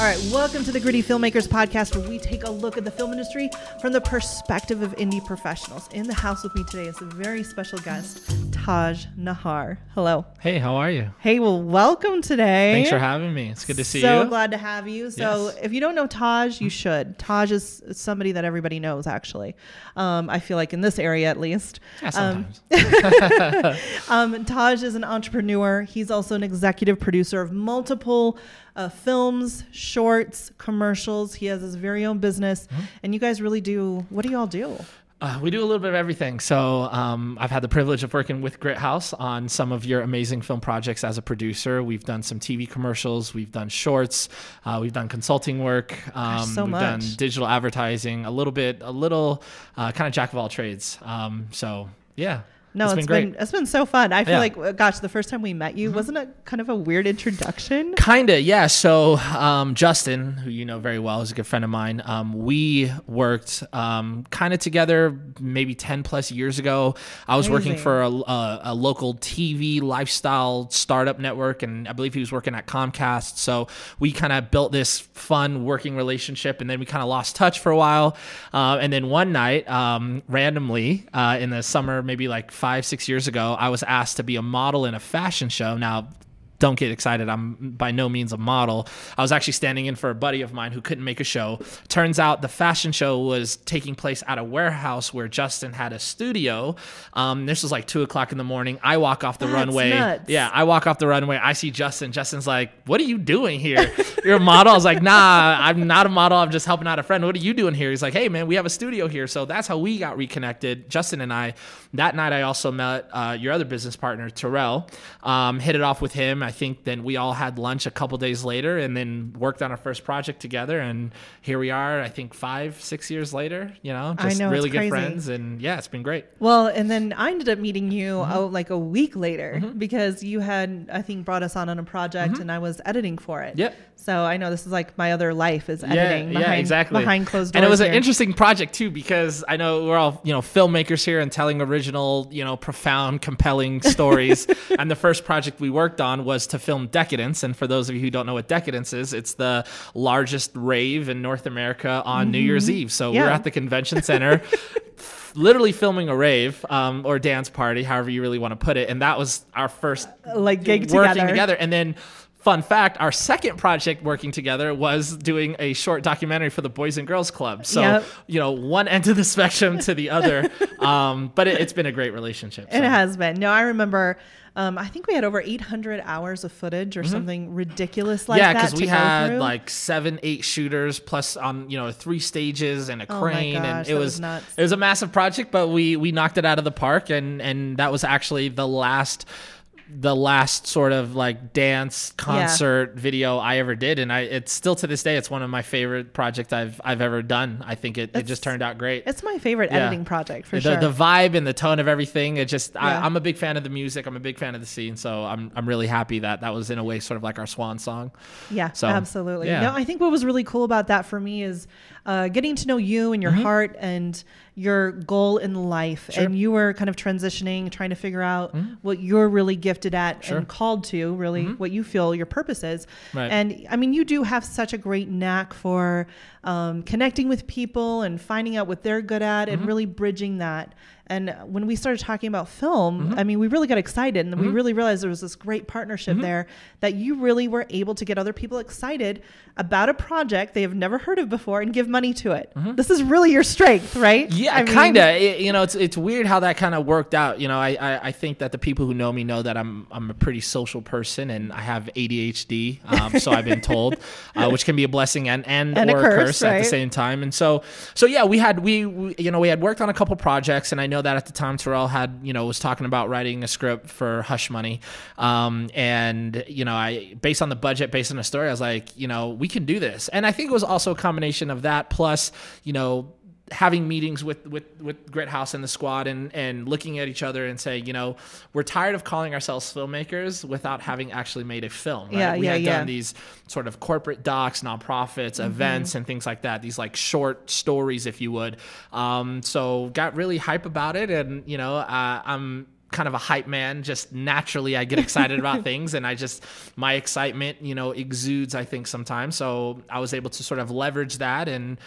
All right, welcome to the Gritty Filmmakers Podcast, where we take a look at the film industry from the perspective of indie professionals. In the house with me today is a very special guest, Taj Nahar. Hello. Hey, how are you? Hey, well, welcome today. Thanks for having me. It's good to see so you. So glad to have you. So, Yes. if you don't know Taj, you should. Taj is somebody that everybody knows, actually. Um, I feel like in this area, at least. Yeah, Um, sometimes. Um, Taj is an entrepreneur. He's also an executive producer of multiple uh, films, shorts, commercials. He has his very own business. Mm-hmm. And you guys really do. What do y'all do? Uh, we do a little bit of everything. So um, I've had the privilege of working with Grit House on some of your amazing film projects as a producer. We've done some TV commercials. We've done shorts. Uh, we've done consulting work. Um, so we've done digital advertising. A little bit, a little uh, kind of jack of all trades. Um, so yeah. No, it's it's been been, great. it's been so fun. I feel Yeah. like, uh, gosh, the first time we met you, wasn't it kind of a weird introduction? Kinda, yeah. So um, Justin, who you know very well, is a good friend of mine. Um, we worked um, kind of together maybe ten plus years ago. I was working for a, a, a local TV lifestyle startup network, and I believe he was working at Comcast. So we kind of built this fun working relationship, and then we kind of lost touch for a while. Uh, and then one night, um, randomly uh, in the summer, maybe like five six years ago, I was asked to be a model in a fashion show. Now don't get excited. I'm by no means a model. I was actually standing in for a buddy of mine who couldn't make a show. Turns out the fashion show was taking place at a warehouse where Justin had a studio. Um, this was like two o'clock in the morning. I walk off the That's runway. nuts. Yeah, I walk off the runway. I see Justin. Justin's like, "What are you doing here? You're a model." I was like, "Nah, I'm not a model. I'm just helping out a friend. What are you doing here?" He's like, "Hey, man, we have a studio here." So that's how we got reconnected. Justin and I. That night, I also met uh, your other business partner, Terrell. Um, hit it off with him. I think then we all had lunch a couple days later, and then worked on our first project together. And here we are. I think five, six years later. You know, I just know, really good friends, and yeah, it's been great. Well, and then I ended up meeting you Mm-hmm. oh, like a week later because you had, I think, brought us on on a project and I was editing for it. Mm-hmm. Yep. So I know this is like my other life is editing yeah, behind, yeah, exactly. behind closed doors. And it was an interesting project too because I know we're all you know filmmakers here and telling original, you know, profound, compelling stories. and the first project we worked on was to film Decadence. And for those of you who don't know what Decadence is, it's the largest rave in North America on New Year's Eve. So we're Mm-hmm. At the convention center. Literally filming a rave um, or dance party, however you really want to put it, and that was our first like gig working together. together. And then, fun fact, our second project working together was doing a short documentary for the Boys and Girls Club. So, Yep. you know, one end of the spectrum to the other. Um, but it, it's been a great relationship. It has been. No, I remember. Um, I think we had over 800 hours of footage Mm-hmm. or something ridiculous like yeah, that. Yeah, because we had through. like seven, eight shooters plus on you know three stages and a Oh crane, gosh, and it was was nuts. it was a massive project, but we we knocked it out of the park, and and that was actually the last the last sort of like dance concert video I ever did, and I it's still to this day it's one of my favorite projects I've I've ever done. I think it, it just turned out great. It's my favorite Yeah. editing project for the, sure. the vibe and the tone of everything. It just Yeah. I, I'm a big fan of the music. I'm a big fan of the scene, so I'm I'm really happy that that was in a way sort of like our swan song. Yeah, So, absolutely. yeah. No, I think what was really cool about that for me is uh, getting to know you and your Mm-hmm. heart and your goal in life. Sure. Mm-hmm. And you were kind of transitioning, trying to figure out what you're really gifted at Sure. Mm-hmm. and called to, really what you feel your purpose is. Right. And I mean, you do have such a great knack for um, connecting with people and finding out what they're good at Mm-hmm. and really bridging that. And when we started talking about film, Mm-hmm. I mean, we really got excited and we really realized there was this great partnership Mm-hmm. there that you really were able to get other people excited about a project they have never heard of before and give money to it. This is really your strength, right? Mm-hmm. Yeah, I mean, kind of. You know, it's it's weird how that kind of worked out. You know, I, I I think that the people who know me know that I'm I'm a pretty social person and I have ADHD. Um, so I've been told, uh, which can be a blessing and and, And a or a curse, curse, at the same time. And so so yeah, we had we, we you know we had worked on a couple projects, and I know that at the time Terrell had you know was talking about writing a script for Hush Money, um, and you know I based on the budget, based on the story, I was like, you know, we can do this, and I think it was also a combination of that plus you know having meetings with with with Grit House and the squad and and looking at each other and saying, you know, we're tired of calling ourselves filmmakers without having actually made a film. Right? Yeah, we yeah, had yeah. done these sort of corporate docs, nonprofits, events, and things like that. These like short stories, if you would. Um, so got really hype about it, and you know, uh, I'm kind of a hype man. Just naturally, I get excited about things, and I just my excitement, you know, exudes. I think sometimes. So I was able to sort of leverage that and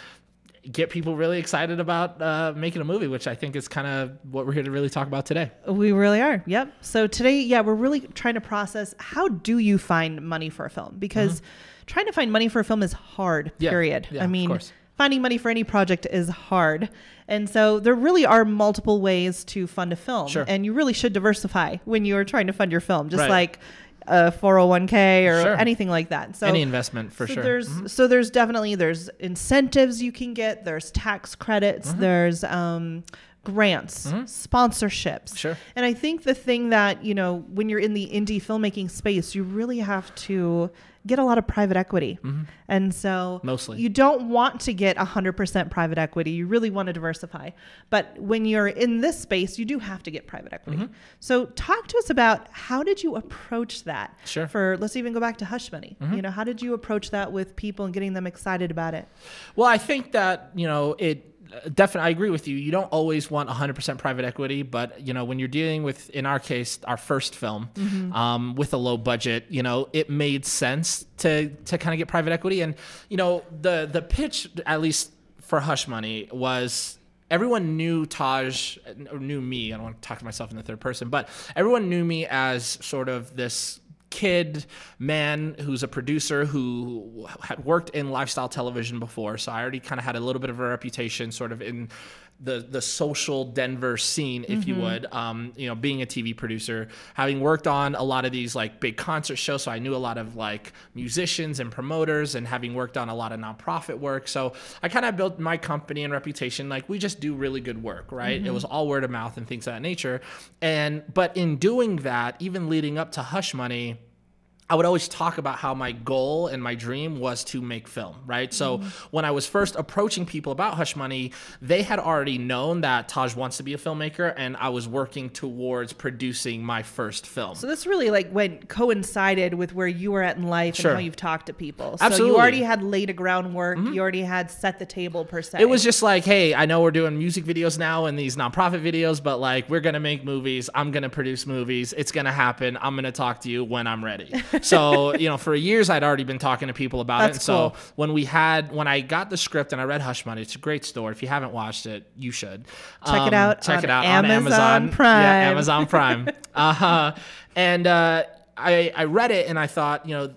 get people really excited about uh, making a movie, which I think is kind of what we're here to really talk about today. We really are. Yep. So today, yeah, we're really trying to process how do you find money for a film because trying to find money for a film is hard. Mm-hmm. Yeah. Period. Yeah, I mean, finding money for any project is hard, and so there really are multiple ways to fund a film, Sure. and you really should diversify when you are trying to fund your film, just Right. like a 401k or Sure. anything like that. So Any investment for so sure. There's Mhm. so there's definitely there's incentives you can get. There's tax credits. Mm-hmm. There's um, grants, sponsorships. Sure. And I think the thing that you know when you're in the indie filmmaking space, you really have to get a lot of private equity. And so Mm-hmm. Mostly. you don't want to get 100% private equity. You really want to diversify. But when you're in this space, you do have to get private equity. Mm-hmm. So talk to us about how did you approach that? Sure. Mm-hmm. For let's even go back to Hush Money. You know, how did you approach that with people and getting them excited about it? Well, I think that you know it. Definitely, I agree with you. You don't always want 100% private equity, but you know when you're dealing with, in our case, our first film um, with a low budget, you know it made sense to to kind of get private equity. And you know the the pitch, at least for Hush Money, was everyone knew Taj, or knew me. I don't want to talk to myself in the third person, but everyone knew me as sort of this kid man who's a producer who had worked in lifestyle television before so i already kind of had a little bit of a reputation sort of in the the social denver scene if you would. Um, you know being a tv producer having worked on a lot of these like big concert shows so i knew a lot of like musicians and promoters and having worked on a lot of nonprofit work. So i kind of built my company and reputation like we just do really good work right? It was all word of mouth and things of that nature. And but in doing that even leading up to hush money I would always talk about how my goal and my dream was to make film, right? So when I was first approaching people about Hush Money, they had already known that Taj wants to be a filmmaker, and I was working towards producing my first film. So this really like went coincided with where you were at in life Sure. and how you've talked to people. So Absolutely. Mm-hmm. you already had laid a groundwork. You already had set the table per se. It was just like, hey, I know we're doing music videos now and these nonprofit videos, but like we're gonna make movies. I'm gonna produce movies. It's gonna happen. I'm gonna talk to you when I'm ready. so you know, for years I'd already been talking to people about it. That's And so when we had when I got the script and I read Hush Money, it's a great story. If you haven't watched it, you should Um, Check it out Check on it out Amazon on Amazon Prime. Yeah, Amazon Prime. uh huh. And uh, I I read it and I thought, you know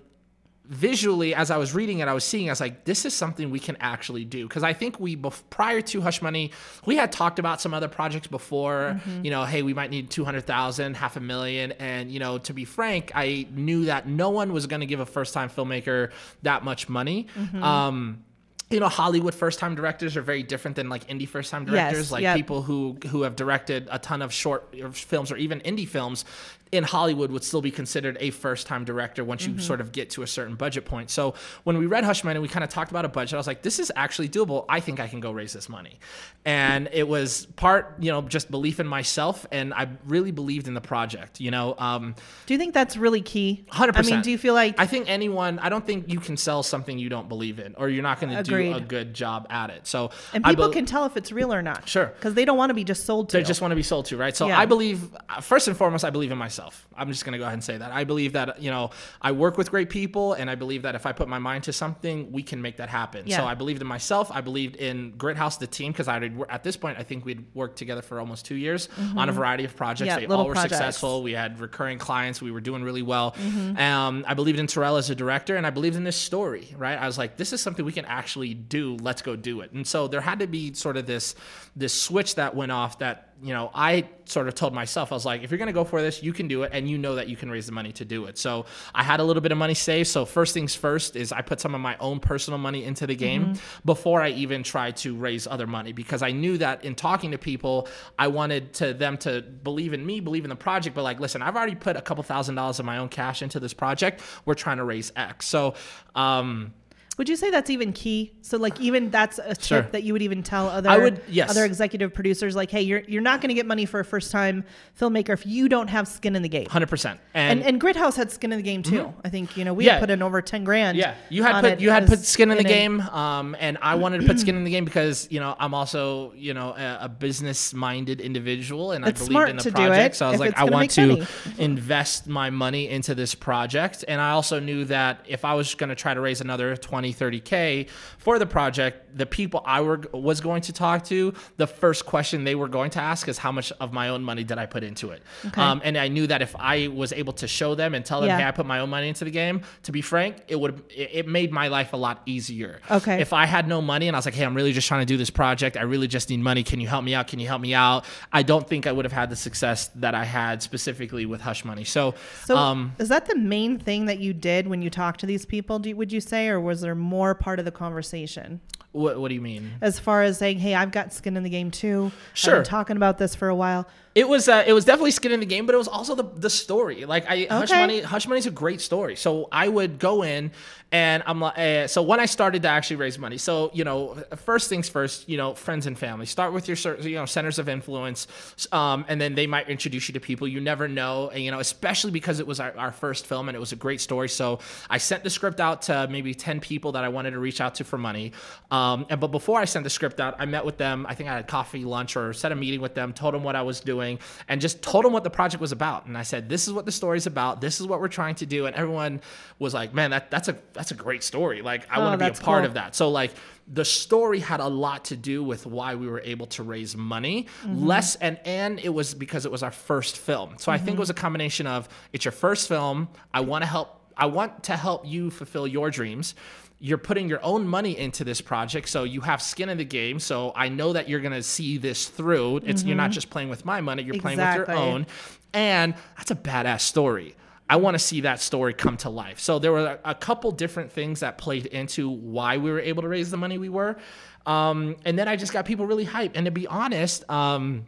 visually as I was reading it, I was seeing, I was like, this is something we can actually do. Because I think we, bef- prior to Hush Money, we had talked about some other projects before, mm-hmm. you know, hey, we might need 200,000, half a million. And, you know, to be frank, I knew that no one was going to give a first time filmmaker that much money. Mm-hmm. Um, you know, Hollywood first time directors are very different than like indie first time directors. like yep. people who who have directed a ton of short uh, films or even indie films in Hollywood would still be considered a first time director once Mm-hmm. you sort of get to a certain budget point. So when we read Hush Money, we kind of talked about a budget. I was like, this is actually doable. I think I can go raise this money. And it was part, you know, just belief in myself. And I really believed in the project, you know. Um, Do you think that's really key? 100%. I mean, do you feel like I think anyone, I don't think you can sell something you don't believe in or you're not going to do a good job at it. So, and people bel- can tell if it's real or not? Sure. Because they don't want to be just sold to. they just want to be sold to, right? So Yeah. I believe, uh, first and foremost, I believe in myself. I'm just going to go ahead and say that. I believe that, you know, I work with great people and I believe that if I put my mind to something, we can make that happen. Yeah. So I believed in myself. I believed in Grit House, the team, because I already, at this point, I think we'd worked together for almost two years on a variety of projects. Mm-hmm. Yeah, they all were projects. successful. We had recurring clients. We were doing really well. Mm-hmm. Um, I believed in Terrell as a director and I believed in this story, right? I was like, this is something we can actually do. Let's go do it. And so there had to be sort of this, this switch that went off that, you know, I sort of told myself, I was like, if you're going to go for this, you can do it. And you know that you can raise the money to do it. So I had a little bit of money saved. So first things first is I put some of my own personal money into the game before I even tried to raise other money because I knew that in talking to people, I wanted to them to believe in me, believe in the project, but like, listen, I've already put a couple thousand dollars of my own cash into this project. We're trying to raise X. So, um, Would you say that's even key? So like even that's a tip Sure. that you would even tell other I would- yes. other executive producers like, hey, you're you're not going to get money for a first time filmmaker if you don't have skin in the game. Hundred percent. And and Grit House had skin in the game too. I think you know we Mm-hmm. Yeah. had put in over ten grand. Yeah, you had put you had put skin in the game, um, and I wanted to put skin in the game because you know I'm also you know a, a business minded individual, and It's I believed in the project. So I was like, I want to money. invest my money into this project, and I also knew that if I was going to try to raise another 20, 30 k for the project, the people I were was going to talk to, the first question they were going to ask is how much of my own money did I put into it, um, and I knew that if I was able to show them and tell them, Yeah. hey, I put my own money into the game. To be frank, it would it, it made my life a lot easier. Okay. If I had no money and I was like, hey, I'm really just trying to do this project. I really just need money. Can you help me out? Can you help me out? I don't think I would have had the success that I had specifically with Hush Money. So, So um, is that the main thing that you did when you talked to these people? Do would you say, or was there more part of the conversation what, what do you mean? as far as saying, "Hey, I've got skin in the game too. Sure. I've been talking about this for a while." It was uh, it was definitely skin in the game, but it was also the the story. Like I Hush Money, Hush Money's a great story. So I would go in and I'm like, uh, so when I started to actually raise money, so you know, first things first, you know, friends and family. Start with your you know centers of influence, um, and then they might introduce you to people you never know, and you know, especially because it was our, our first film and it was a great story. So I sent the script out to maybe ten people that I wanted to reach out to for money. Um, and but before I sent the script out, I met with them. I think I had coffee, lunch, or set a meeting with them. Told them what I was doing, and just told them what the project was about. And I said, "This is what the story's about. This is what we're trying to do." And everyone was like, "Man, that that's a that's a great story. Like I Oh, want to be a part cool. of that." So like the story had a lot to do with why we were able to raise money. Mm-hmm. Less and and it was because it was our first film. So i think it mm-hmm. was a combination of it's your first film i want to help i want to help you fulfill your dreams. You're putting your own money into this project so you have skin in the game so i know that you're going to see this through. It's you're not mm-hmm. just playing with my money you're playing with your own. And that's a badass story I want to see that story come to life. So there were a, couple different things that played into why we were able to raise the money we were. Um, and then I just got people really hyped. And to be honest, um,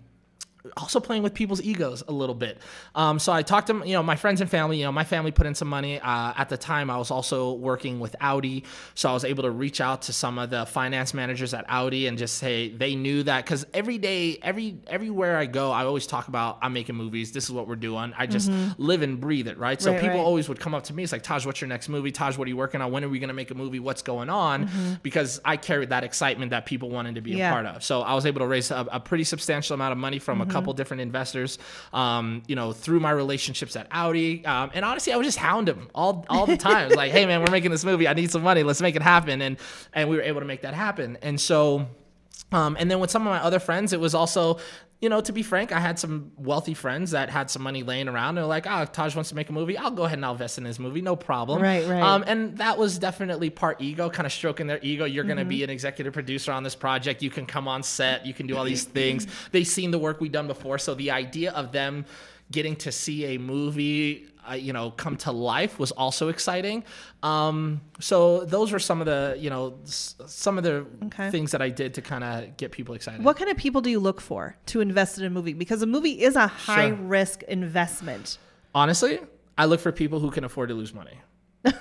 also playing with people's egos a little bit. Um, so I talked to you know my friends and family. You know my family put in some money. Uh, at the time, I was also working with Audi, so I was able to reach out to some of the finance managers at Audi and just say they knew that because every day, every everywhere I go, I always talk about I'm making movies. This is what we're doing. I just live and breathe it, right? So Right, people right. always would come up to me. It's like Taj, what's your next movie? Taj, what are you working on? When are we going to make a movie? What's going on? Because I carried that excitement that people wanted to be Yeah. a part of. So I was able to raise a, a pretty substantial amount of money from a couple different investors, um, you know, through my relationships at Audi. Um, and honestly, I would just hound them all all the time. Like, hey man, we're making this movie. I need some money. Let's make it happen. And and we were able to make that happen. And so. Um, and then with some of my other friends, it was also, you know, to be frank, I had some wealthy friends that had some money laying around. They're like, oh, Taj wants to make a movie. I'll go ahead and I'll invest in his movie. No problem. Right, right. Um, and that was definitely part ego, kind of stroking their ego. You're going to Mm-hmm. be an executive producer on this project. You can come on set. You can do all these things. They've seen the work we've done before. So the idea of them getting to see a movie, uh, you know, come to life was also exciting. Um, so those were some of the, you know, s- some of the Okay. things that I did to kind of get people excited. What kind of people do you look for to invest in a movie? Because a movie is a high Sure. risk investment. Honestly, I look for people who can afford to lose money.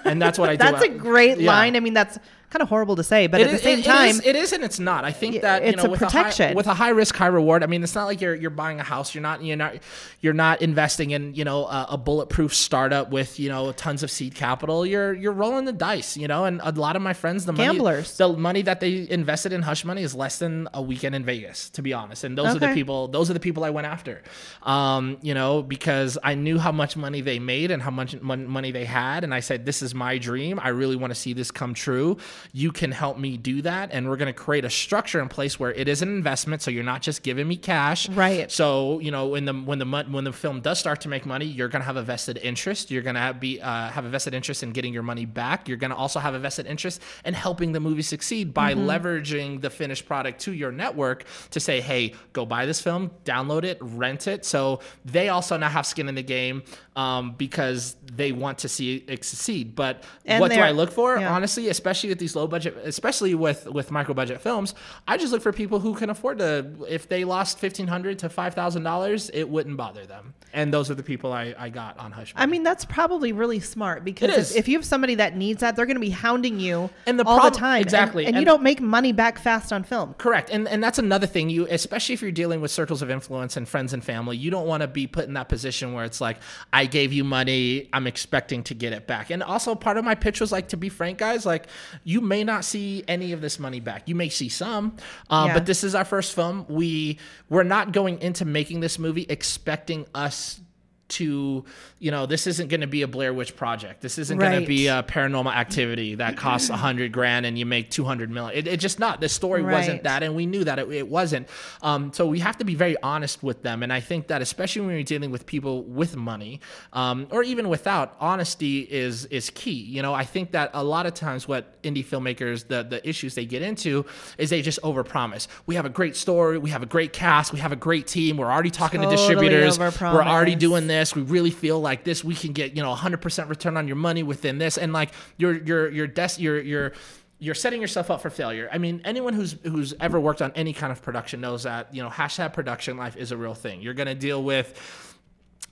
And that's what I do. That's a great Yeah. line. I mean, that's kind of horrible to say, but It at the same it- time, it is, it is and it's not. I think that you it's know a with protection. a high, with a high risk, high reward. I mean, it's not like you're you're buying a house. You're not you're not you're not investing in you know a, a bulletproof startup with you know tons of seed capital. You're you're rolling the dice. You know, and a lot of my friends, the Gamblers. money, the money that they invested in Hush Money is less than a weekend in Vegas, to be honest. And those are the people. Those are the people I went after. Um, you know, because I knew how much money they made and how much mon- money they had, and I said, "This is my dream. I really want to see this come true. You can help me do that, and we're going to create a structure in place where it is an investment. So you're not just giving me cash, Right. So you know, when the when the when the film does start to make money, you're going to have a vested interest. You're going to have, be uh, have a vested interest in getting your money back. You're going to also have a vested interest in helping the movie succeed by leveraging the finished product to your network to say, hey, go buy this film, download it, rent it. So they also now have skin in the game um, because they want to see it succeed. But And what do I look for? yeah. Honestly, especially with these these low budget, especially with with micro budget films, I just look for people who can afford to. If they lost fifteen hundred to five thousand dollars, it wouldn't bother them. And those are the people I, I got on Hush. I mean, that's probably really smart because if, if you have somebody that needs that, they're going to be hounding you And the all prob- the time. And- exactly. And, you don't make money back fast on film. Correct. And and that's another thing you especially if you're dealing with circles of influence and friends and family, you don't want to be put in that position where it's like I gave you money, I'm expecting to get it back. And also part of my pitch was like to be frank guys, like you may not see any of this money back. You may see some. Um, Yeah. but this is our first film. We we're not going into making this movie expecting us to you know this isn't going to be a blair witch project. This isn't going to be a paranormal activity that costs a hundred grand and you make 200 million. It, it just not. The story wasn't that and we knew that it, it wasn't. Um, so we have to be very honest with them and i think that especially when you're dealing with people with money um, or even without honesty is is key. You know i think that a lot of times what indie filmmakers the the issues they get into is they just overpromise. We have a great story we have a great cast we have a great team we're already talking to distributors we're already doing this we really feel like this. We can get you know 100% return on your money within this. And like you're you're you're des- you're you're you're setting yourself up for failure. I mean, anyone who's who's ever worked on any kind of production knows that you know hashtag production life is a real thing. You're gonna deal with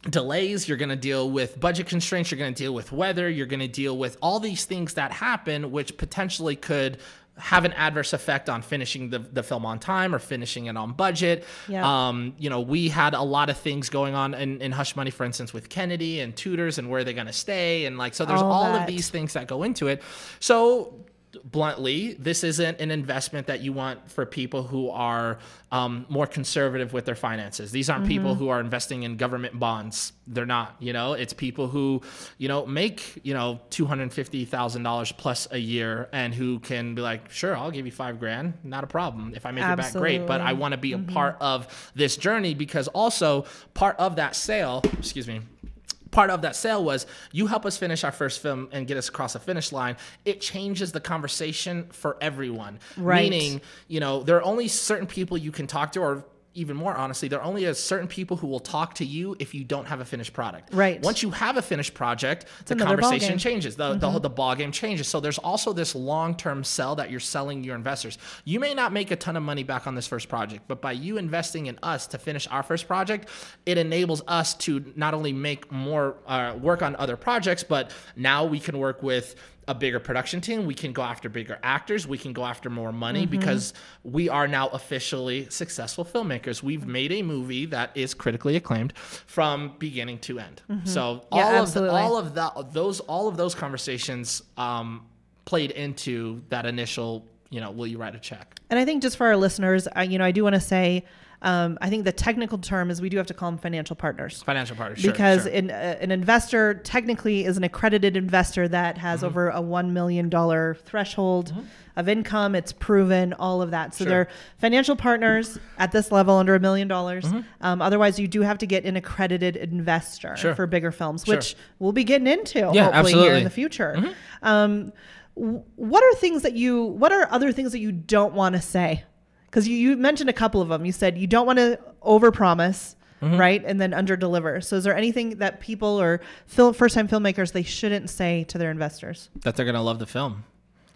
delays. You're going to deal with budget constraints. You're going to deal with weather. You're going to deal with all these things that happen which potentially could have an adverse effect on finishing the, the film on time or finishing it on budget. Yeah. um, you know we had a lot of things going on in, in hush money for instance with kennedy and tutors and where they're going to stay and like so there's All all, of these things that go into it. So bluntly, this isn't an investment that you want for people who are um, more conservative with their finances. These aren't people Mm-hmm. who are investing in government bonds. They're not. You know, it's people who you know make you know two hundred fifty thousand dollars plus a year and who can be like, sure, I'll give you five grand, not a problem. If I make it back, great. But I want to be a part of this journey because also part of that sale. Excuse me part of that sale was you help us finish our first film and get us across the finish line it changes the conversation for everyone Right. meaning you know there are only certain people you can talk to or even more honestly there are only a certain people who will talk to you if you don't have a finished product. Right. once you have a finished project the conversation changes. The, the, the ball game changes. So there's also this long-term sell that you're selling your investors. You may not make a ton of money back on this first project but by you investing in us to finish our first project it enables us to not only make more uh, work on other projects but now we can work with a bigger production team we can go after bigger actors we can go after more money Mm-hmm. because we are now officially successful filmmakers. We've made a movie that is critically acclaimed from beginning to end. So Mm-hmm. Yeah, all of the, all of that those all of those conversations um, played into that initial you know will you write a check? And I think just for our listeners, I, you know, I do want to say, um, I think the technical term is we do have to call them financial partners. financial partner sure, because sure. An, uh, an investor technically is an accredited investor that has Mm-hmm. over a $1 million threshold of income. It's proven, all of that. So Sure. they're financial partners at this level under a million dollars. Mm-hmm. Um, otherwise, you do have to get an accredited investor for bigger films, which we'll be getting into hopefully here absolutely. Mm-hmm. in the future. Um, what are things that you, what are other things that you don't want to say? Because you, you mentioned a couple of them. You said you don't want to overpromise, Mm-hmm. right, and then underdeliver. So, is there anything that people or first-time filmmakers they shouldn't say to their investors? that they're gonna love the film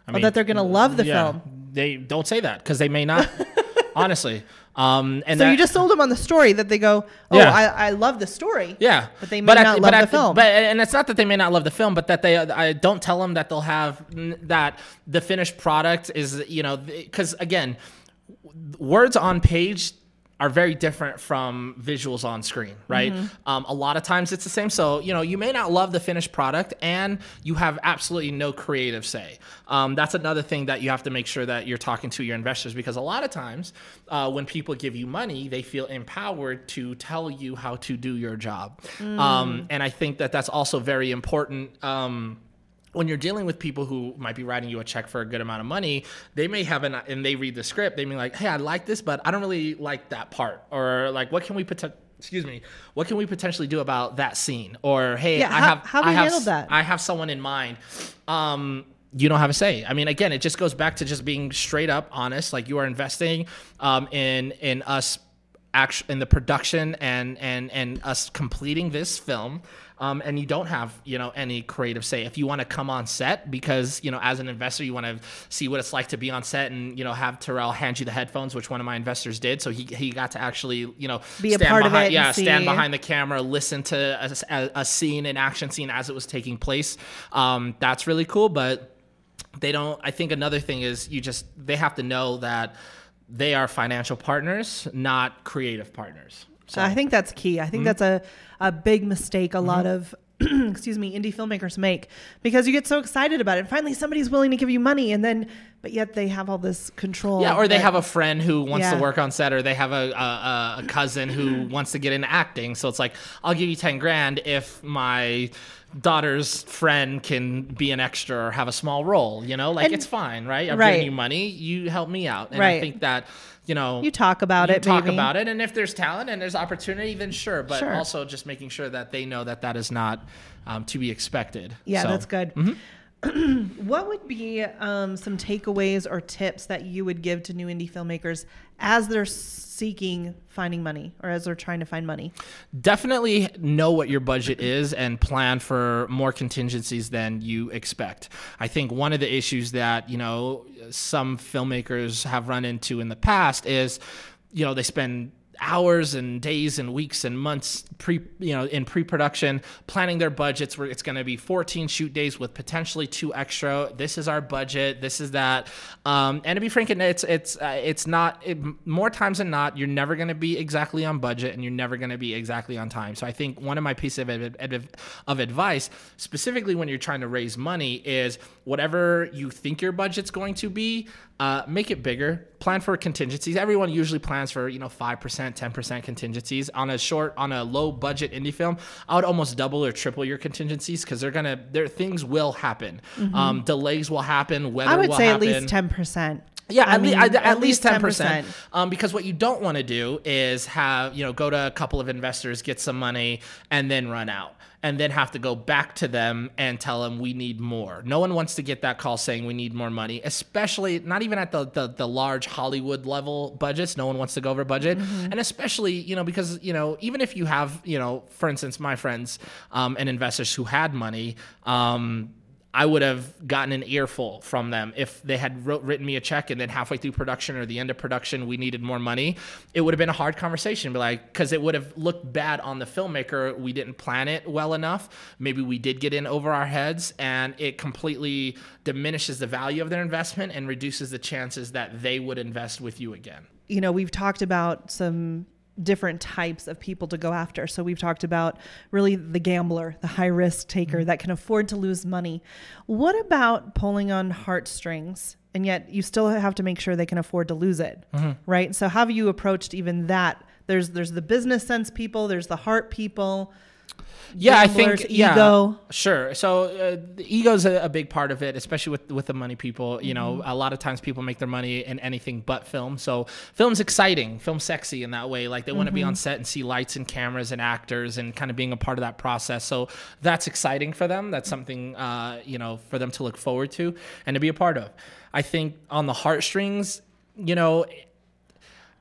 I Or that they're going to love the yeah, film. they don't say that because they may not honestly um and So that, you just sold them on the story that they go, oh, Yeah. I, I love the story. Yeah, But they may at- not love at the film. But and it's not that they may not love the film, but that they I don't tell them that they'll have that the finished product is you know because again, words on page are very different from visuals on screen, right? Mm-hmm. Um, a lot of times it's the same. So you know you may not love the finished product, and you have absolutely no creative say. Um, that's another thing that you have to make sure that you're talking to your investors because a lot of times uh, when people give you money, they feel empowered to tell you how to do your job, um, and I think that that's also very important. When you're dealing with people who might be writing you a check for a good amount of money, they may have an and they read the script, they may be like, "Hey, I like this, but I don't really like that part," or like, "What can we put?" Excuse me. What can we potentially do about that scene? Or hey, Yeah, I how- have how I have that? I have someone in mind. Um, you don't have a say. I mean, again, it just goes back to just being straight up honest. Like you are investing um, in in us act in the production and and and us completing this film um, and you don't have you know any creative say. If you want to come on set because you know as an investor you want to see what it's like to be on set and you know have Terrell hand you the headphones which one of my investors did. So he, he got to actually you know Be a part of it yeah stand see- behind the camera listen to a, a, a scene an action scene as it was taking place. Um, that's really cool but they don't i think another thing is you just they have to know that they are financial partners not creative partners so I think that's key. I Mm-hmm. think that's a, a big mistake a lot of excuse me, indie filmmakers make because you get so excited about it. Finally somebody's willing to give you money and then but yet they have all this control. yeah or they that- have a friend who wants Yeah. to work on set or they have a, a, a cousin who wants to get into acting so it's like i'll give you 10 grand if my daughter's friend can be an extra or have a small role you know like And- it's fine right i'm Right. giving you money you help me out and i think that you know you talk about you it, talk maybe. about it and if there's talent and there's opportunity then sure but Sure. also just making sure that they know that that is not um, to be expected Yeah, So, that's good. Mm-hmm. what would be um, some takeaways or tips that you would give to new indie filmmakers as they're seeking finding money or as they're trying to find money? definitely know what your budget is and plan for more contingencies than you expect. I think one of the issues that, you know, some filmmakers have run into in the past is, you know, they spend hours and days and weeks and months pre you know in pre-production planning their budgets where it's going to be 14 shoot days with potentially two extra. This is our budget. This is that. Um, and to be frank it's it's uh, it's not it, more times than not you're never going to be exactly on budget and you're never going to be exactly on time. So i think one of my pieces of, ad- of advice specifically when you're trying to raise money is whatever you think your budget's going to be uh, make it bigger. Plan for contingencies. Everyone usually plans for you know 5% 10% contingencies. On a short on a low budget indie film i would almost double or triple your contingencies because they're gonna there things will happen. Um, delays will happen weather I would will say happen. at least 10%. Yeah, I at, mean, le- at, at least ten percent. Um, because what you don't want to do is have you know go to a couple of investors, get some money, and then run out, and then have to go back to them and tell them we need more. No one wants to get that call saying we need more money, especially not even at the the, the large Hollywood level budgets. No one wants to go over budget, and especially you know because you know even if you have you know for instance my friends um, and investors who had money. Um, I would have gotten an earful from them if they had wrote, written me a check and then halfway through production or the end of production we needed more money. It would have been a hard conversation, but like because it would have looked bad on the filmmaker. We didn't plan it well enough. Maybe we did get in over our heads, and it completely diminishes the value of their investment and reduces the chances that they would invest with you again. you know, we've talked about some different types of people to go after. So we've talked about really the gambler, the high risk taker mm-hmm. that can afford to lose money. What about pulling on heartstrings? And yet you still have to make sure they can afford to lose it. Mm-hmm. Right? So how have you approached even that? There's there's the business sense people, there's the heart people. Yeah i think yeah, ego. sure. So uh, the ego's a, a big part of it especially with with the money people you know a lot of times people make their money in anything but film. So film's exciting film's sexy in that way like they want to be on set and see lights and cameras and actors and kind of being a part of that process. So that's exciting for them. That's something uh, you know for them to look forward to and to be a part of. I think on the heartstrings you know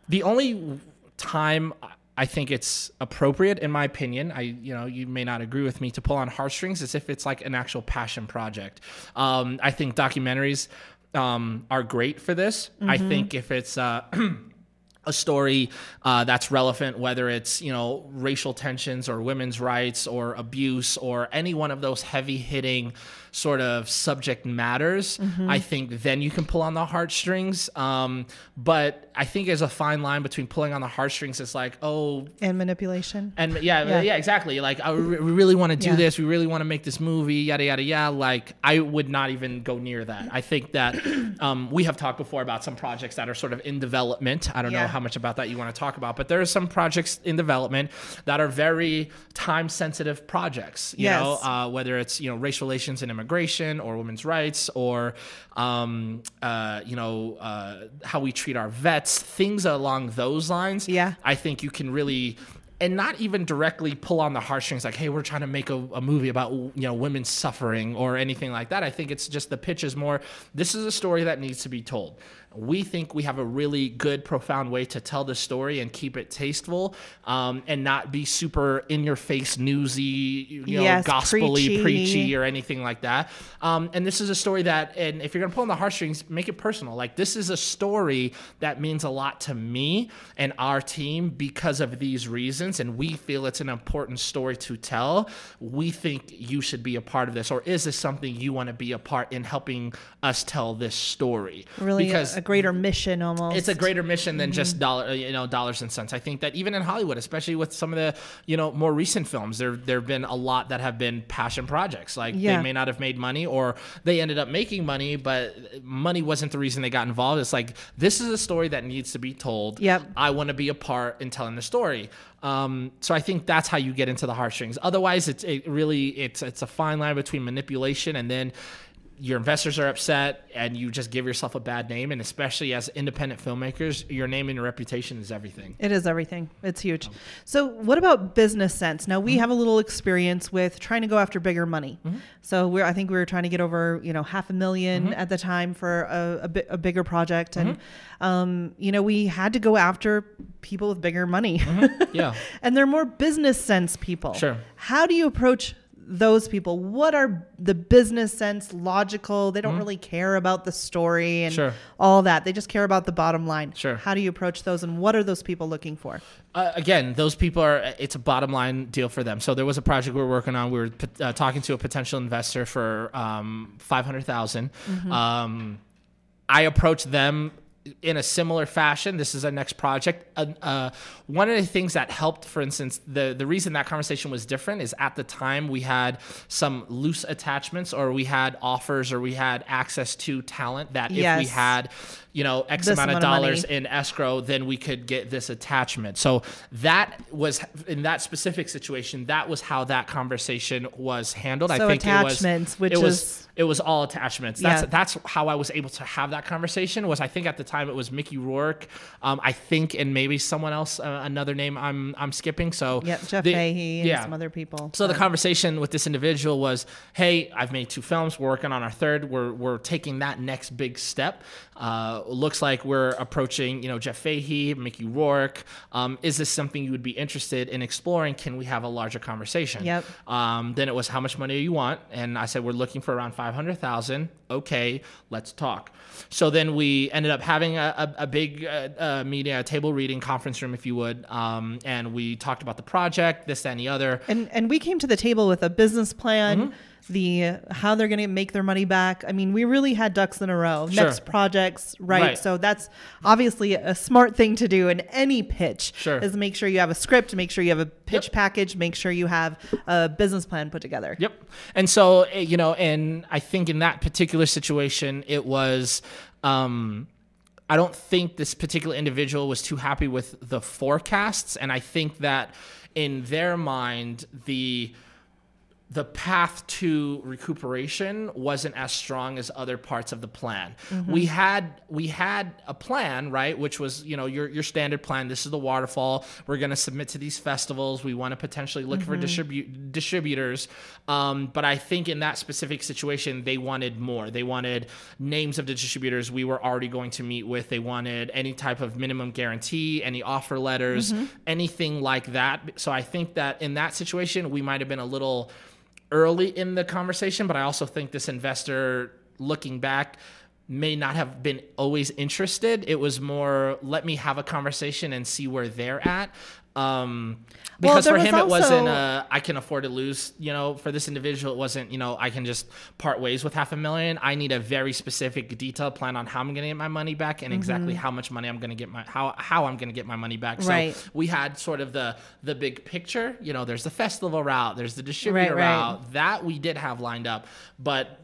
the only time I think it's appropriate, in my opinion, I you know you may not agree with me to pull on heartstrings as if it's like an actual passion project. Um, I think documentaries um, are great for this. I think if it's uh, a story uh, that's relevant, whether it's you know racial tensions or women's rights or abuse or any one of those heavy hitting sort of subject matters, I think then you can pull on the heartstrings. Um, but I think there's a fine line between pulling on the heartstrings. It's like oh. And manipulation. And yeah, Yeah. yeah, exactly. Like, I, re- we really want to do Yeah. this. We really want to make this movie. Yada yada yada. Like, I would not even go near that. I think that um, we have talked before about some projects that are sort of in development. I don't know how much about that you want to talk about, but there are some projects in development that are very time sensitive projects. You Yes. know, uh, whether it's you know race relations and immigration or women's rights or um, uh, you know uh, how we treat our vets, things along those lines. Yeah. I think you can really and not even directly pull on the heartstrings like, hey, we're trying to make a, a movie about you know women suffering or anything like that. I think it's just the pitch is more. This is a story that needs to be told. We think we have a really good, profound way to tell the story and keep it tasteful, um, and not be super in your face, newsy, you know, Yes, gospely, preachy. preachy, or anything like that. Um, and this is a story that, and if you're gonna pull on the heartstrings, make it personal. Like this is a story that means a lot to me and our team because of these reasons, and we feel it's an important story to tell. We think you should be a part of this, or is this something you want to be a part in helping us tell this story? Really, because a, greater mission almost. it's a greater mission than just Mm-hmm. dollar, you know, dollars and cents. I think that even in Hollywood, especially with some of the, you know, more recent films, there there have been a lot that have been passion projects. Like Yeah. they may not have made money, or they ended up making money, but money wasn't the reason they got involved. It's like this is a story that needs to be told. Yep. I want to be a part in telling the story. Um, so I think that's how you get into the heartstrings. Otherwise, it's it really it's it's a fine line between manipulation and then your investors are upset and you just give yourself a bad name and especially as independent filmmakers your name and your reputation is everything It is everything. It's huge. So, what about business sense? Now, we mm-hmm. have a little experience with trying to go after bigger money. Mm-hmm. So, we're I think we were trying to get over you know half a 1000000 mm-hmm. at the time for a, a, a bigger project, and um, you know we had to go after people with bigger money, yeah and they're more business sense people. Sure. How do you approach? Those people, what are the business sense, logical? They don't really care about the story and Sure. all that. They just care about the bottom line. Sure. How do you approach those, and what are those people looking for? uh, again, those people are, it's a bottom line deal for them. So there was a project we were working on. We were uh, talking to a potential investor for um, 500,000. Um, I approached them in a similar fashion. This is our next project. Uh, uh, one of the things that helped, for instance, the, the reason that conversation was different is at the time we had some loose attachments or we had offers or we had access to talent that if we had, you know, X amount of amount of dollars in escrow, then we could get this attachment. So that was in that specific situation. That was how that conversation was handled. I think attachments, it was which it was is- it was all attachments. That's Yeah. that's how I was able to have that conversation. Was I think at the time it was Mickey Rourke, um, I think, and maybe someone else, uh, another name I'm I'm skipping. So Yep, Jeff the- Fahey and some other people. so the Uh, conversation with this individual was, "Hey, I've made two films. We're working on our third. We're we're taking that next big step. Uh, looks like we're approaching, you know, Jeff Fahey, Mickey Rourke. Um, is this something you would be interested in exploring? Can we have a larger conversation?" Yep. Um, then it was, "How much money do you want?" And I said, "We're looking for around five hundred thousand. Okay, let's talk." So then we ended up having a, a, a big uh, uh, media, a table reading conference room, if you would, um, and we talked about the project, this, that, and the other. and and we came to the table with a business plan, Mm-hmm. The how they're going to make their money back. I mean, we really had ducks in a row. Sure. Next projects, right? Right. So that's obviously a smart thing to do in any pitch. Sure. is make sure you have a script, make sure you have a pitch Yep. package, make sure you have a business plan put together. Yep. And so, eh, you know, and I think in that particular situation, it was, um, I don't think this particular individual was too happy with the forecasts. And I think that in their mind, the, the path to recuperation wasn't as strong as other parts of the plan. Mm-hmm. We had we had a plan, right, which was you know your your standard plan. This is the waterfall. We're going to submit to these festivals. We want to potentially look for mm-hmm. distribute distributors. Um, but I think in that specific situation, they wanted more. They wanted names of the distributors we were already going to meet with. They wanted any type of minimum guarantee, any offer letters, mm-hmm. anything like that. So I think that in that situation, we might have been a little early in the conversation, but I also think this investor, looking back, may not have been always interested. It was more, let me have a conversation and see where they're at. Um, because there for him, it wasn't, also- uh, I can afford to lose, you know, for this individual, it wasn't, you know, I can just part ways with half a million. I need a very specific detailed plan on how I'm going to get my money back and exactly how much money I'm going to get my, how, how I'm going to get my money back. So we had sort of the, the big picture, you know, there's the festival route, there's the distributor Right, right. route that we did have lined up, but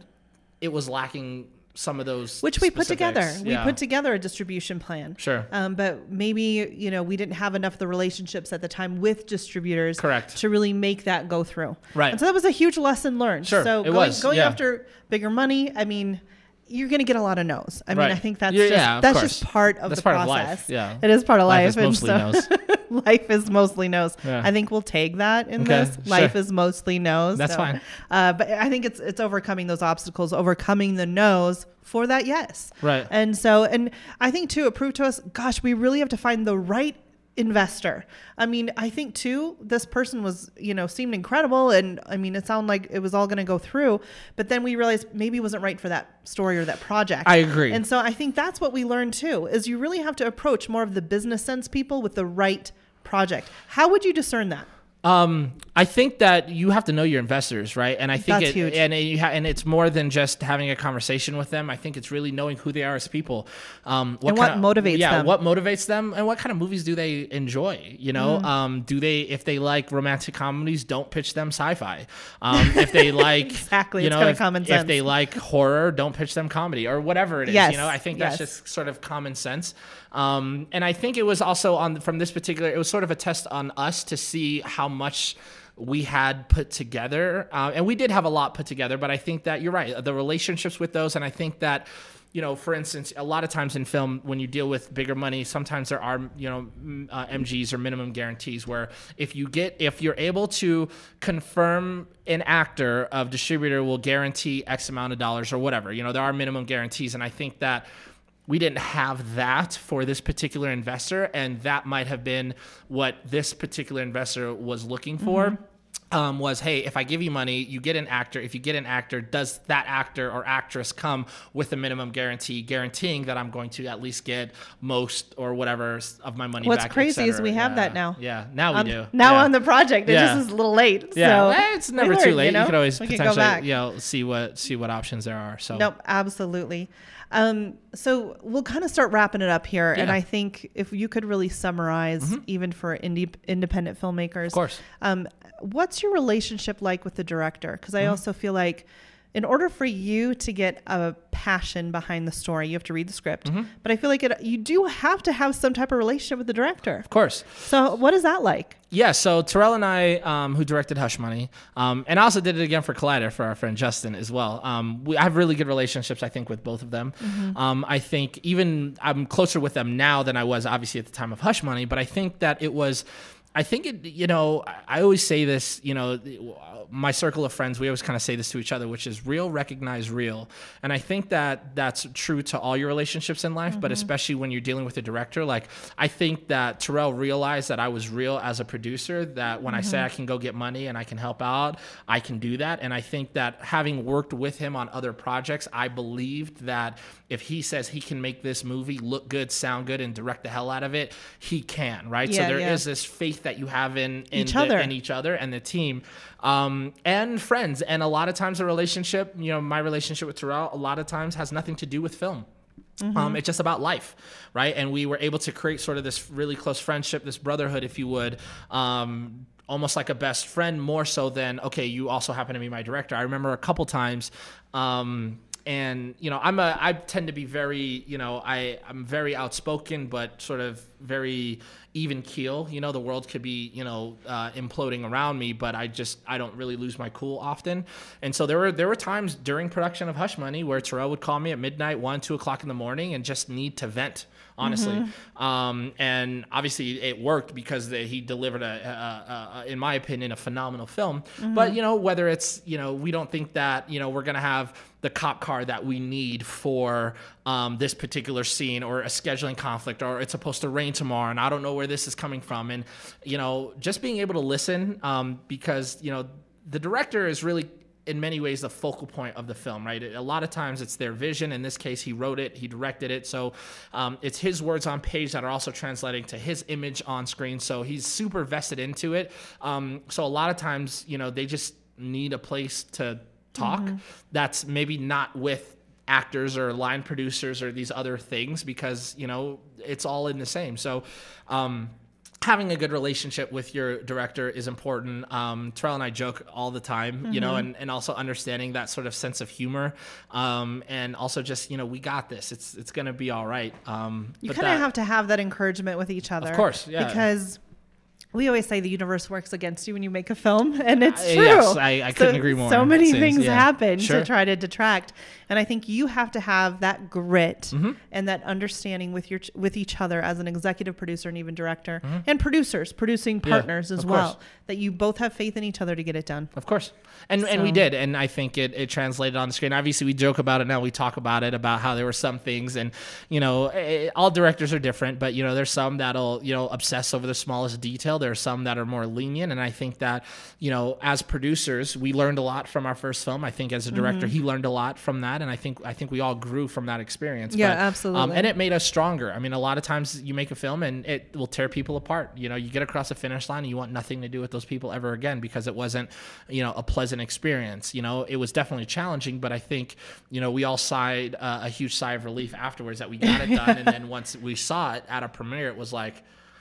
it was lacking some of those which we put together. specifics. We put together a distribution plan. Sure. Um, but maybe you know we didn't have enough of the relationships at the time with distributors. Correct. To really make that go through. Right. And so that was a huge lesson learned. Sure, So it going, was, going yeah. after bigger money. I mean. You're going to get a lot of no's. I mean, Right. I think that's Yeah, just yeah, that's course. just part of That's the part of process. life, yeah. it is part of Life life. and mostly so-. life is mostly no's. Yeah. I think we'll take that in Okay, this. Life sure. is mostly no's. That's fine. Uh, but I think it's it's overcoming those obstacles, overcoming the no's for that yes. Right. And so, and I think too, it proved to us, gosh, we really have to find the right investor. I mean, I think too, this person was, you know, seemed incredible. And I mean, it sounded like it was all going to go through, but then we realized maybe it wasn't right for that story or that project. I agree. And so I think that's what we learned too, is you really have to approach more of the business sense people with the right project. How would you discern that? Um, I think that you have to know your investors, right? And I think That's it, huge. and it, you ha- and it's more than just having a conversation with them. I think it's really knowing who they are as people. Um, And what kind motivates yeah, them. what motivates them, and what kind of movies do they enjoy? You know, Mm-hmm. um, do they if they like romantic comedies, don't pitch them sci-fi. Um, if they like Exactly, you it's know, kinda if, common if they like horror, don't pitch them comedy or whatever it is. Yes, You know, I think that's yes. just sort of common sense. Um, and I think it was also on from this particular, it was sort of a test on us to see how much we had put together. Uh, and we did have a lot put together, but I think that you're right. The relationships with those, and I think that. You know, for instance, a lot of times in film, when you deal with bigger money, sometimes there are, you know, uh, MGs or minimum guarantees where if you get, if you're able to confirm an actor of distributor will guarantee X amount of dollars or whatever, you know, there are minimum guarantees. And I think that we didn't have that for this particular investor and that might have been what this particular investor was looking for um, was hey if i give you money you get an actor if you get an actor does that actor or actress come with a minimum guarantee guaranteeing that i'm going to at least get most or whatever of my money What's back, crazy is we have Yeah. that now. yeah now we On- do Now Yeah. on the project, it Yeah. just is a little late. yeah, so it's never too late. You, know? could always We potentially, you know, see what see what options there are. So Nope, absolutely. Um, so we'll kind of start wrapping it up here, and Yeah. Mm-hmm. I think if you could really summarize, even for indie independent filmmakers, Of course. um, what's your relationship like with the director? Because I Mm-hmm. also feel like, in order for you to get a passion behind the story, you have to read the script. Mm-hmm. But I feel like it, you do have to have some type of relationship with the director. of course. So what is that like? Yeah, so Terrell and I, um, who directed Hush Money, um, and I also did it again for Collider for our friend Justin as well. Um, we I have really good relationships, I think, with both of them. Um, I think even I'm closer with them now than I was obviously at the time of Hush Money, but I think that it was. I think it, you know, I always say this, you know, uh, my circle of friends, we always kind of say this to each other, which is real, recognize real. And I think that that's true to all your relationships in life, but mm-hmm. especially when you're dealing with a director. Like, I think that Terrell realized that I was real as a producer, that when I say mm-hmm. I can go get money and I can help out, I can do that. And I think that having worked with him on other projects, I believed that if he says he can make this movie look good, sound good, and direct the hell out of it, he can, right? Yeah, so there is yeah. this faith that you have in, in Each the- other. in each other and the team um, and friends and a lot of times a relationship you know my relationship with terrell a lot of times has nothing to do with film Mm-hmm. Um, it's just about life, right? And we were able to create sort of this really close friendship, this brotherhood, if you would, um, almost like a best friend, more so than okay, you also happen to be my director. I remember a couple times, um, and you know, I'm a I tend to be very, you know, I I'm very outspoken, but sort of very even keel. You know, the world could be, you know, uh, imploding around me, but I just I don't really lose my cool often. And so there were there were times during production of Hush Money where Terrell would call me at midnight, one, two o'clock in the morning, and just need to vent. Honestly, um, and obviously it worked because the, he delivered a, a, a, in my opinion, a phenomenal film. But you know, whether it's you know, we don't think that you know we're gonna have the cop car that we need for um, this particular scene or a scheduling conflict or it's supposed to rain tomorrow and I don't know where this is coming from. And, you know, just being able to listen um, because, you know, the director is really in many ways the focal point of the film right? A lot of times it's their vision. In this case he wrote it he directed it. So um, it's his words on page that are also translating to his image on screen. So he's super vested into it. Um, so a lot of times you know they just need a place to talk. That's maybe not with actors or line producers or these other things because you know it's all in the same. So um having a good relationship with your director is important. Um Terrell and I joke all the time you know and, and also understanding that sort of sense of humor. Um and also just you know we got this. It's it's gonna be all right. Um You kind of have to have that encouragement with each other. Of course, yeah. Because we always say the universe works against you when you make a film, and it's Uh, true. yes, I- I couldn't agree more. So many Seems- things yeah. happen Sure. to try to detract, and I think you have to have that grit Mm-hmm. and that understanding with your with each other as an executive producer and even director, and producers, producing Mm-hmm. Yeah, partners as well. course. That you both have faith in each other to get it done. Of course. And and we did. And I think it, it translated on the screen. Obviously, we joke about it now. We talk about it, about how there were some things. And, you know, eh, all directors are different, but, you know, there's some that'll, you know, obsess over the smallest detail. There are some that are more lenient. And I think that, you know, as producers, we learned a lot from our first film. I think as a Mm-hmm. director, he learned a lot from that. And I think I think we all grew from that experience. Yeah, Um, absolutely. and it made us stronger. I mean, a lot of times you make a film and it will tear people apart. You know, you get across the finish line and you want nothing to do with those people ever again because it wasn't, you know, a pleasant experience. You know, it was definitely challenging, but I think, you know, we all sighed uh, a huge sigh of relief afterwards that we got it done. and then once we saw it at a premiere, it was like,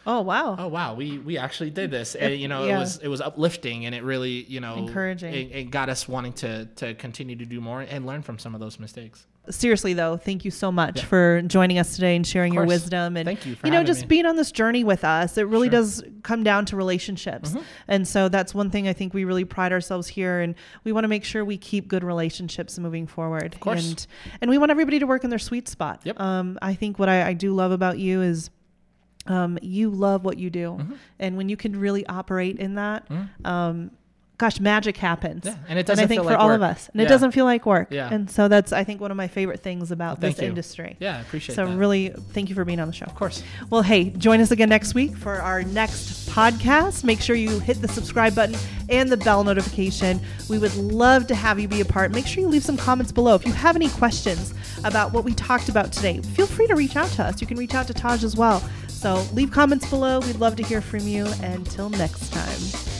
Oh wow! oh wow, we we actually did this. And you know, Yeah. it was it was uplifting and it really, you know, Encouraging. It, it got us wanting to to continue to do more and learn from some of those mistakes. seriously though thank you so much for joining us today and sharing your wisdom and Thank you for know just me. being on this journey with us it really Sure. does come down to relationships Mm-hmm. and so that's one thing i think we really pride ourselves here and we want to make sure we keep good relationships moving forward of course. and and we want everybody to work in their sweet spot Yep. um, i think what I, I do love about you is um, you love what you do Mm-hmm. and when you can really operate in that um, gosh magic happens Yeah, and it doesn't and I think for like all work. of us and it doesn't feel like work Yeah. and so that's i think one of my favorite things about this you. industry Yeah, I appreciate it. so that. really thank you for being on the show Of course. well hey join us again next week for our next podcast make sure you hit the subscribe button and the bell notification we would love to have you be a part make sure you leave some comments below if you have any questions about what we talked about today feel free to reach out to us you can reach out to taj as well so leave comments below. We'd love to hear from you. Until next time